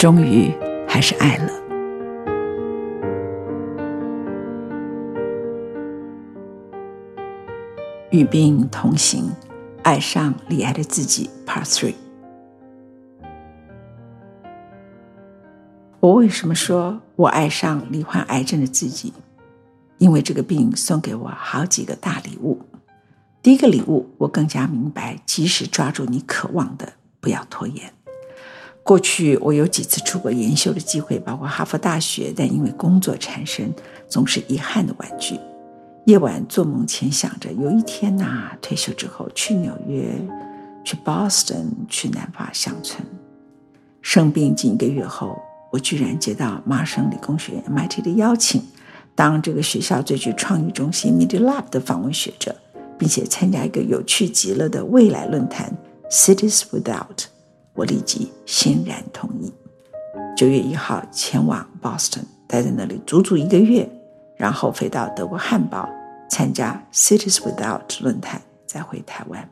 终于还是爱了。与病同行，爱上罹癌的自己，Part Three。我为什么说我爱上罹患癌症的自己？因为这个病送给我好几个大礼物。第一个礼物，我更加明白，及时抓住你渴望的，不要拖延。过去我有几次出国研修的机会，包括哈佛大学，但因为工作缠身，总是遗憾的婉拒。夜晚做梦前想着，有一天呐、退休之后去纽约，去 Boston，去南法乡村。生病近一个月后，我居然接到麻省理工学院 MIT 的邀请，当这个学校最具创意中心 Media Lab 的访问学者，并且参加一个有趣极了的未来论坛 Cities Without。我立即欣然同意。九月一号前往 Boston，待在那里足足一个月，然后飞到德国汉堡参加 Cities Without 论坛，再回台湾。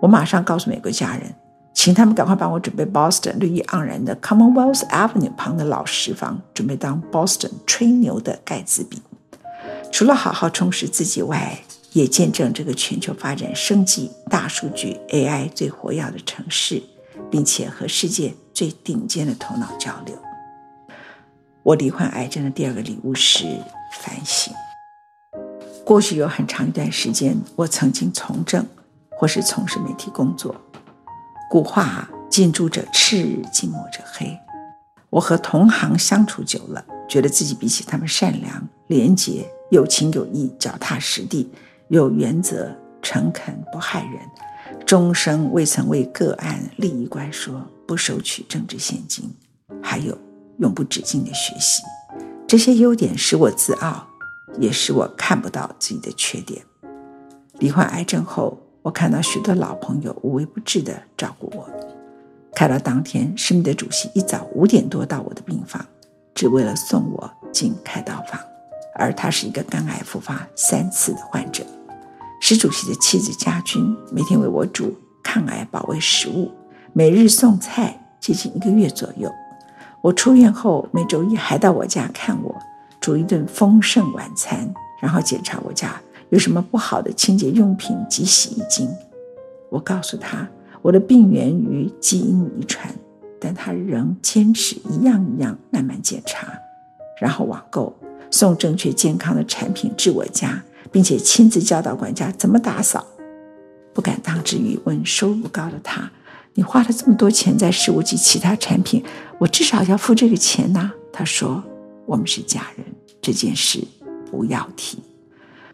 我马上告诉美国家人，请他们赶快帮我准备 Boston 绿意盎然的 Commonwealth Avenue 旁的老石房，准备当 Boston 吹牛的盖茨比。除了好好充实自己外，也见证这个全球发展升级、大数据、AI 最活跃的城市。并且和世界最顶尖的头脑交流。我罹患癌症的第二个礼物是反省。过去有很长一段时间，我曾经从政或是从事媒体工作。古话啊“近朱者赤，近墨者黑”。我和同行相处久了，觉得自己比起他们善良、廉洁、有情有义、脚踏实地、有原则、诚恳，不害人。终生未曾为个案利益关说，不收取政治献金，还有永不止境的学习，这些优点使我自傲，也使我看不到自己的缺点。罹患癌症后，我看到许多老朋友无微不至地照顾我。开刀当天，施密德主席一早五点多到我的病房，只为了送我进开刀房，而他是一个肝癌复发三次的患者。石主席的妻子家君每天为我煮抗癌保卫食物，每日送菜，接近一个月左右。我出院后，每周一还到我家看我，煮一顿丰盛晚餐，然后检查我家有什么不好的清洁用品及洗衣精。我告诉他，我的病源于基因遗传，但他仍坚持一样一样慢慢检查，然后网购送正确健康的产品至我家。并且亲自教导管家怎么打扫，不敢当之欲问收入高的他：“你花了这么多钱在食物及其他产品，我至少要付这个钱呐。”他说：“我们是家人，这件事不要提。”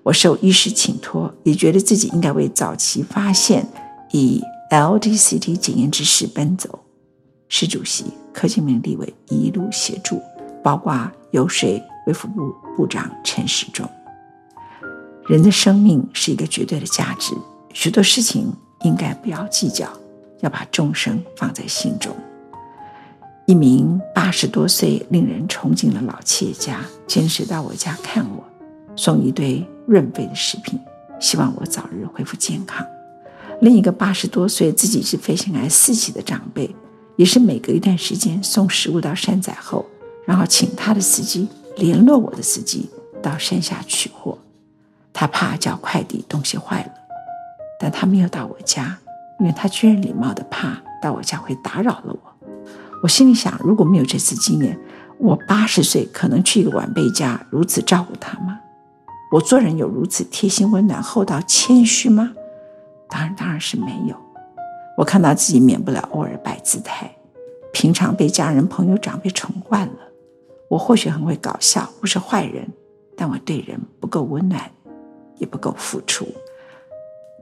我受医师请托，也觉得自己应该为早期发现，以 LDCT 检验之事奔走。施主席柯建明立委一路协助，包括游说卫福部部长陈时中。人的生命是一个绝对的价值，许多事情应该不要计较，要把众生放在心中。一名八十多岁、令人崇敬的老企业家，坚持到我家看我，送一堆润肺的食品，希望我早日恢复健康。另一个八十多岁、自己是肺腺癌四期的长辈，也是每隔一段时间送食物到山仔后，然后请他的司机联络我的司机到山下取货。他怕叫快递东西坏了，但他没有到我家，因为他居然礼貌的怕到我家会打扰了我。我心里想，如果没有这次经验，我八十岁可能去一个晚辈家如此照顾他吗？我做人有如此贴心、温暖、厚道、谦虚吗？当然，当然是没有。我看到自己免不了偶尔摆姿态，平常被家人、朋友、长辈宠惯了。我或许很会搞笑，不是坏人，但我对人不够温暖。也不够付出。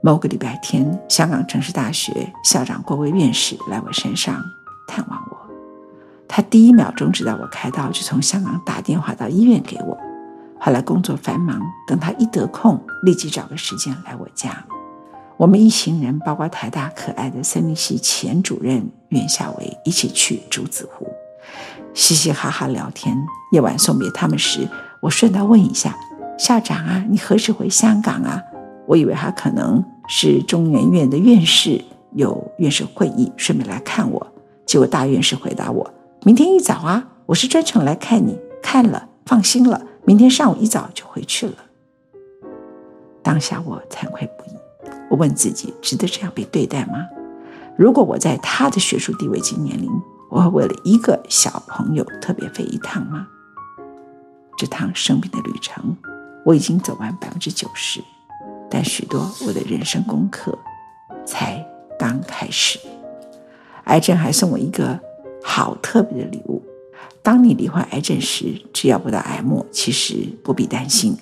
某个礼拜天，香港城市大学校长郭威院士来我山上探望我。他第一秒钟知道我开刀，就从香港打电话到医院给我。后来工作繁忙，等他一得空，立即找个时间来我家。我们一行人，包括台大可爱的森林系前主任袁夏薇，一起去竹子湖，嘻嘻哈哈聊天。夜晚送别他们时，我顺道问一下校长啊，你何时回香港啊？我以为他可能。是中研院的院士有院士会议，顺便来看我。结果大院士回答我：“明天一早啊，我是专程来看你，看了放心了，明天上午一早就回去了。”当下我惭愧不已，我问自己：值得这样被对待吗？如果我在他的学术地位及年龄，我会为了一个小朋友特别飞一趟吗？这趟生命的旅程，我已经走完百分之九十。但许多我的人生功课才刚开始。癌症还送我一个好特别的礼物。当你罹患癌症时，只要不到癌末，其实不必担心。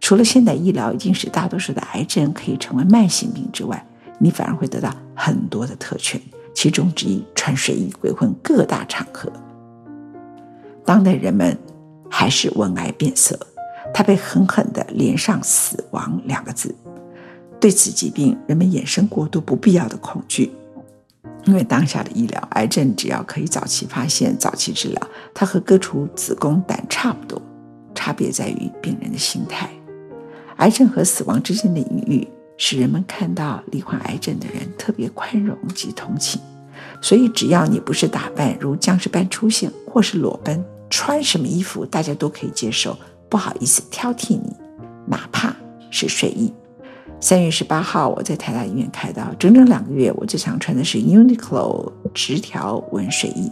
除了现代医疗已经使大多数的癌症可以成为慢性病之外，你反而会得到很多的特权，其中之一穿睡衣鬼混各大场合。当代人们还是闻癌变色。他被狠狠地连上“死亡”两个字，对此疾病，人们衍生过度不必要的恐惧。因为当下的医疗，癌症只要可以早期发现、早期治疗，它和割除子宫胆差不多，差别在于病人的心态。癌症和死亡之间的隐喻，使人们看到罹患癌症的人特别宽容及同情。所以，只要你不是打扮如僵尸般出现，或是裸奔，穿什么衣服，大家都可以接受。不好意思挑剔你，哪怕是睡衣。三月十八号，我在台大医院开刀，整整两个月，我最常穿的是 Uniqlo 直条纹睡衣。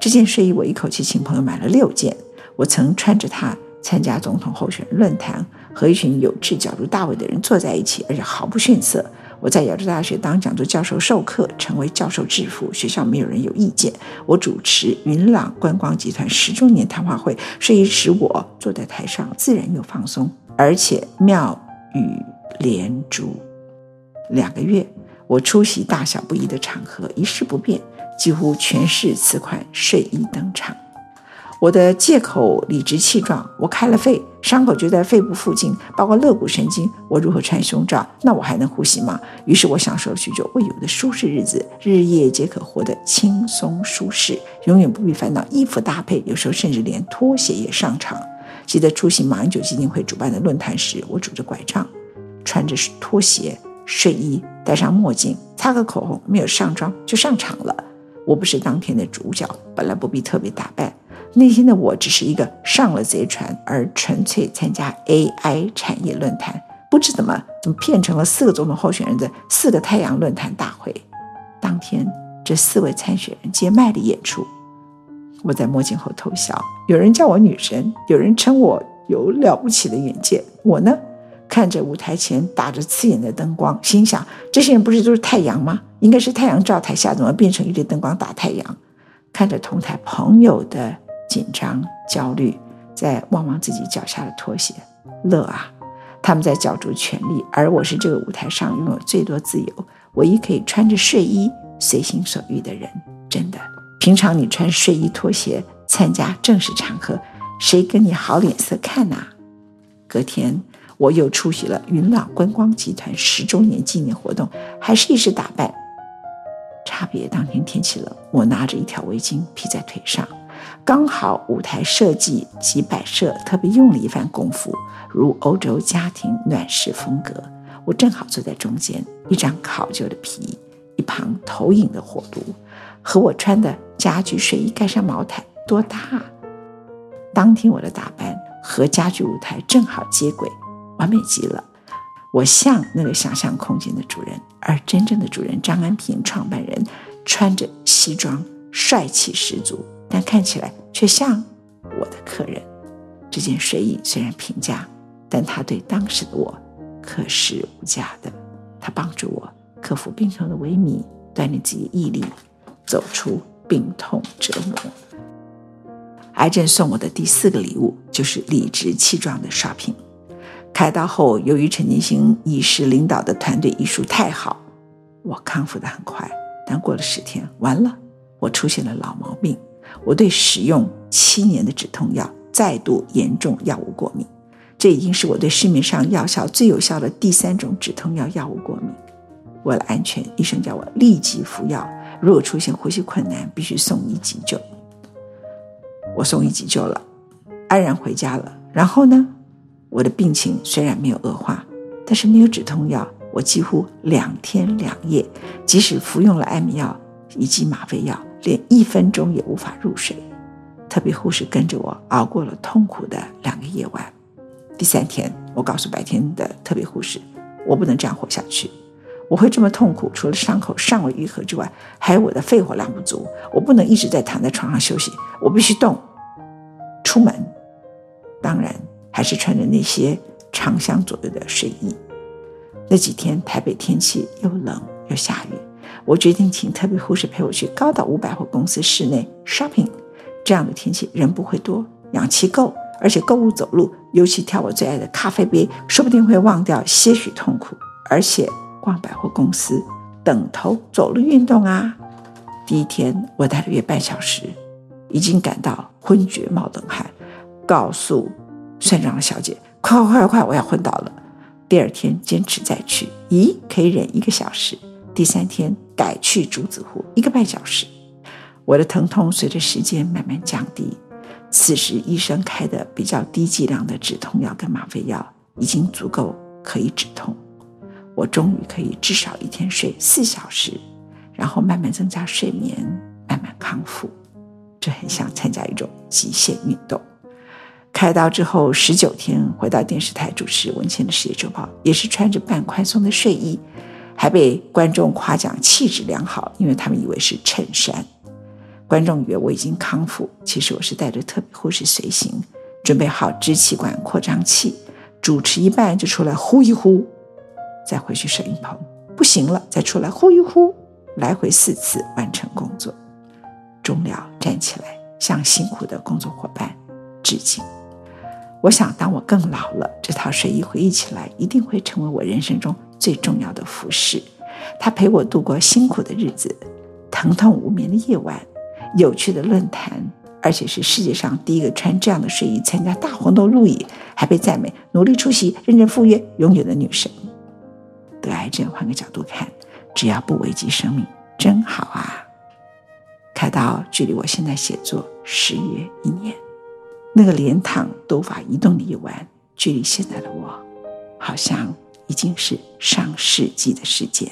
这件睡衣我一口气请朋友买了六件。我曾穿着它参加总统候选人论坛，和一群有志角逐大位的人坐在一起，而且毫不逊色。我在亚洲大学当讲座教授授课，成为教授制服，学校没有人有意见。我主持云朗观光集团十周年谈话会，睡衣使我坐在台上自然又放松，而且妙语连珠。两个月，我出席大小不一的场合，一事不变，几乎全是此款睡衣登场。我的借口理直气壮，我开了肺，伤口就在肺部附近，包括肋骨神经。我如何穿胸罩？那我还能呼吸吗？于是我享受了许久未有的舒适日子，日夜皆可活得轻松舒适，永远不必烦恼衣服搭配，有时候甚至连拖鞋也上场。记得出席马英九基金会主办的论坛时，我拄着拐杖，穿着拖鞋、睡衣，戴上墨镜，擦个口红，没有上妆就上场了。我不是当天的主角，本来不必特别打扮。内心的我只是一个上了贼船而纯粹参加 AI 产业论坛，不知怎么怎么变成了四个总统候选人的四个太阳论坛大会。当天，这四位参选人皆卖力演出，我在墨镜后偷笑。有人叫我女神，有人称我有了不起的眼界。我呢，看着舞台前打着刺眼的灯光，心想：这些人不是都是太阳吗？应该是太阳照台下，怎么变成一堆灯光打太阳？看着同台朋友的。紧张、焦虑，在望望自己脚下的拖鞋，乐啊！他们在角逐权力，而我是这个舞台上拥有最多自由、唯一可以穿着睡衣随心所欲的人。真的，平常你穿睡衣拖鞋参加正式场合，谁跟你好脸色看呐、啊？隔天，我又出席了云朗观光集团十周年纪念活动，还是一身打扮。差别当天天气冷，我拿着一条围巾披在腿上。刚好舞台设计及摆设特别用了一番功夫，如欧洲家庭暖室风格。我正好坐在中间，一张考究的皮，一旁投影的火炉，和我穿的家具睡衣盖上毛毯，多搭啊！当天我的打扮和家具舞台正好接轨，完美极了。我像那个想象空间的主人，而真正的主人张安平创办人穿着西装，帅气十足。但看起来却像我的客人。这件睡衣虽然平价，但它对当时的我可是无价的。它帮助我克服病痛的萎靡，锻炼自己毅力，走出病痛折磨。癌症送我的第四个礼物就是理直气壮的刷屏。开刀后，由于陈进兴医师领导的团队医术太好，我康复得很快。但过了十天，完了，我出现了老毛病。我对使用七年的止痛药再度严重药物过敏。这已经是我对市面上药效最有效的第三种止痛药药物过敏。为了安全，医生叫我立即服药。如果出现呼吸困难，必须送医急救。我送医急救了，安然回家了。然后呢，我的病情虽然没有恶化，但是没有止痛药，我几乎两天两夜，即使服用了安眠药以及吗啡药，连一分钟也无法入睡。特别护士跟着我熬过了痛苦的两个夜晚。第三天，我告诉白天的特别护士，我不能这样活下去。我会这么痛苦，除了伤口尚未愈合之外，还有我的肺活量不足。我不能一直在躺在床上休息，我必须动。出门，当然还是穿着那些长箱左右的睡衣。那几天台北天气又冷又下雨，我决定请特别护士陪我去高岛屋百货公司室内 shopping。这样的天气人不会多，氧气够，而且购物走路，尤其挑我最爱的咖啡杯，说不定会忘掉些许痛苦，而且。逛百货公司等头走路运动啊！第一天我待了约半小时，已经感到昏厥冒冷汗，告诉算账的小姐：“快快快快，我要昏倒了！”第二天坚持再去，咦，可以忍一个小时。第三天改去竹子湖，一个半小时。我的疼痛随着时间慢慢降低。此时医生开的比较低剂量的止痛药跟吗啡药已经足够可以止痛。我终于可以至少一天睡四小时，然后慢慢增加睡眠，慢慢康复。这很像参加一种极限运动。开刀之后十九天，回到电视台主持文茜的世界周报，也是穿着半宽松的睡衣，还被观众夸奖气质良好，因为他们以为是衬衫。观众以为我已经康复，其实我是带着特别护士随行，准备好支气管扩张器，主持一半就出来呼一呼。再回去摄影棚，不行了，再出来呼一呼，来回四次完成工作。终了，站起来向辛苦的工作伙伴致敬。我想，当我更老了，这套睡衣回忆起来，一定会成为我人生中最重要的服饰。他陪我度过辛苦的日子，疼痛无眠的夜晚，有趣的论坛，而且是世界上第一个穿这样的睡衣参加大活动录影，还被赞美努力出席、认真赴约、永远的女神。得癌症，换个角度看，只要不危及生命，真好啊！开刀距离我现在写作十月一年，那个连躺都无法移动的夜晚，距离现在的我，好像已经是上世纪的时间。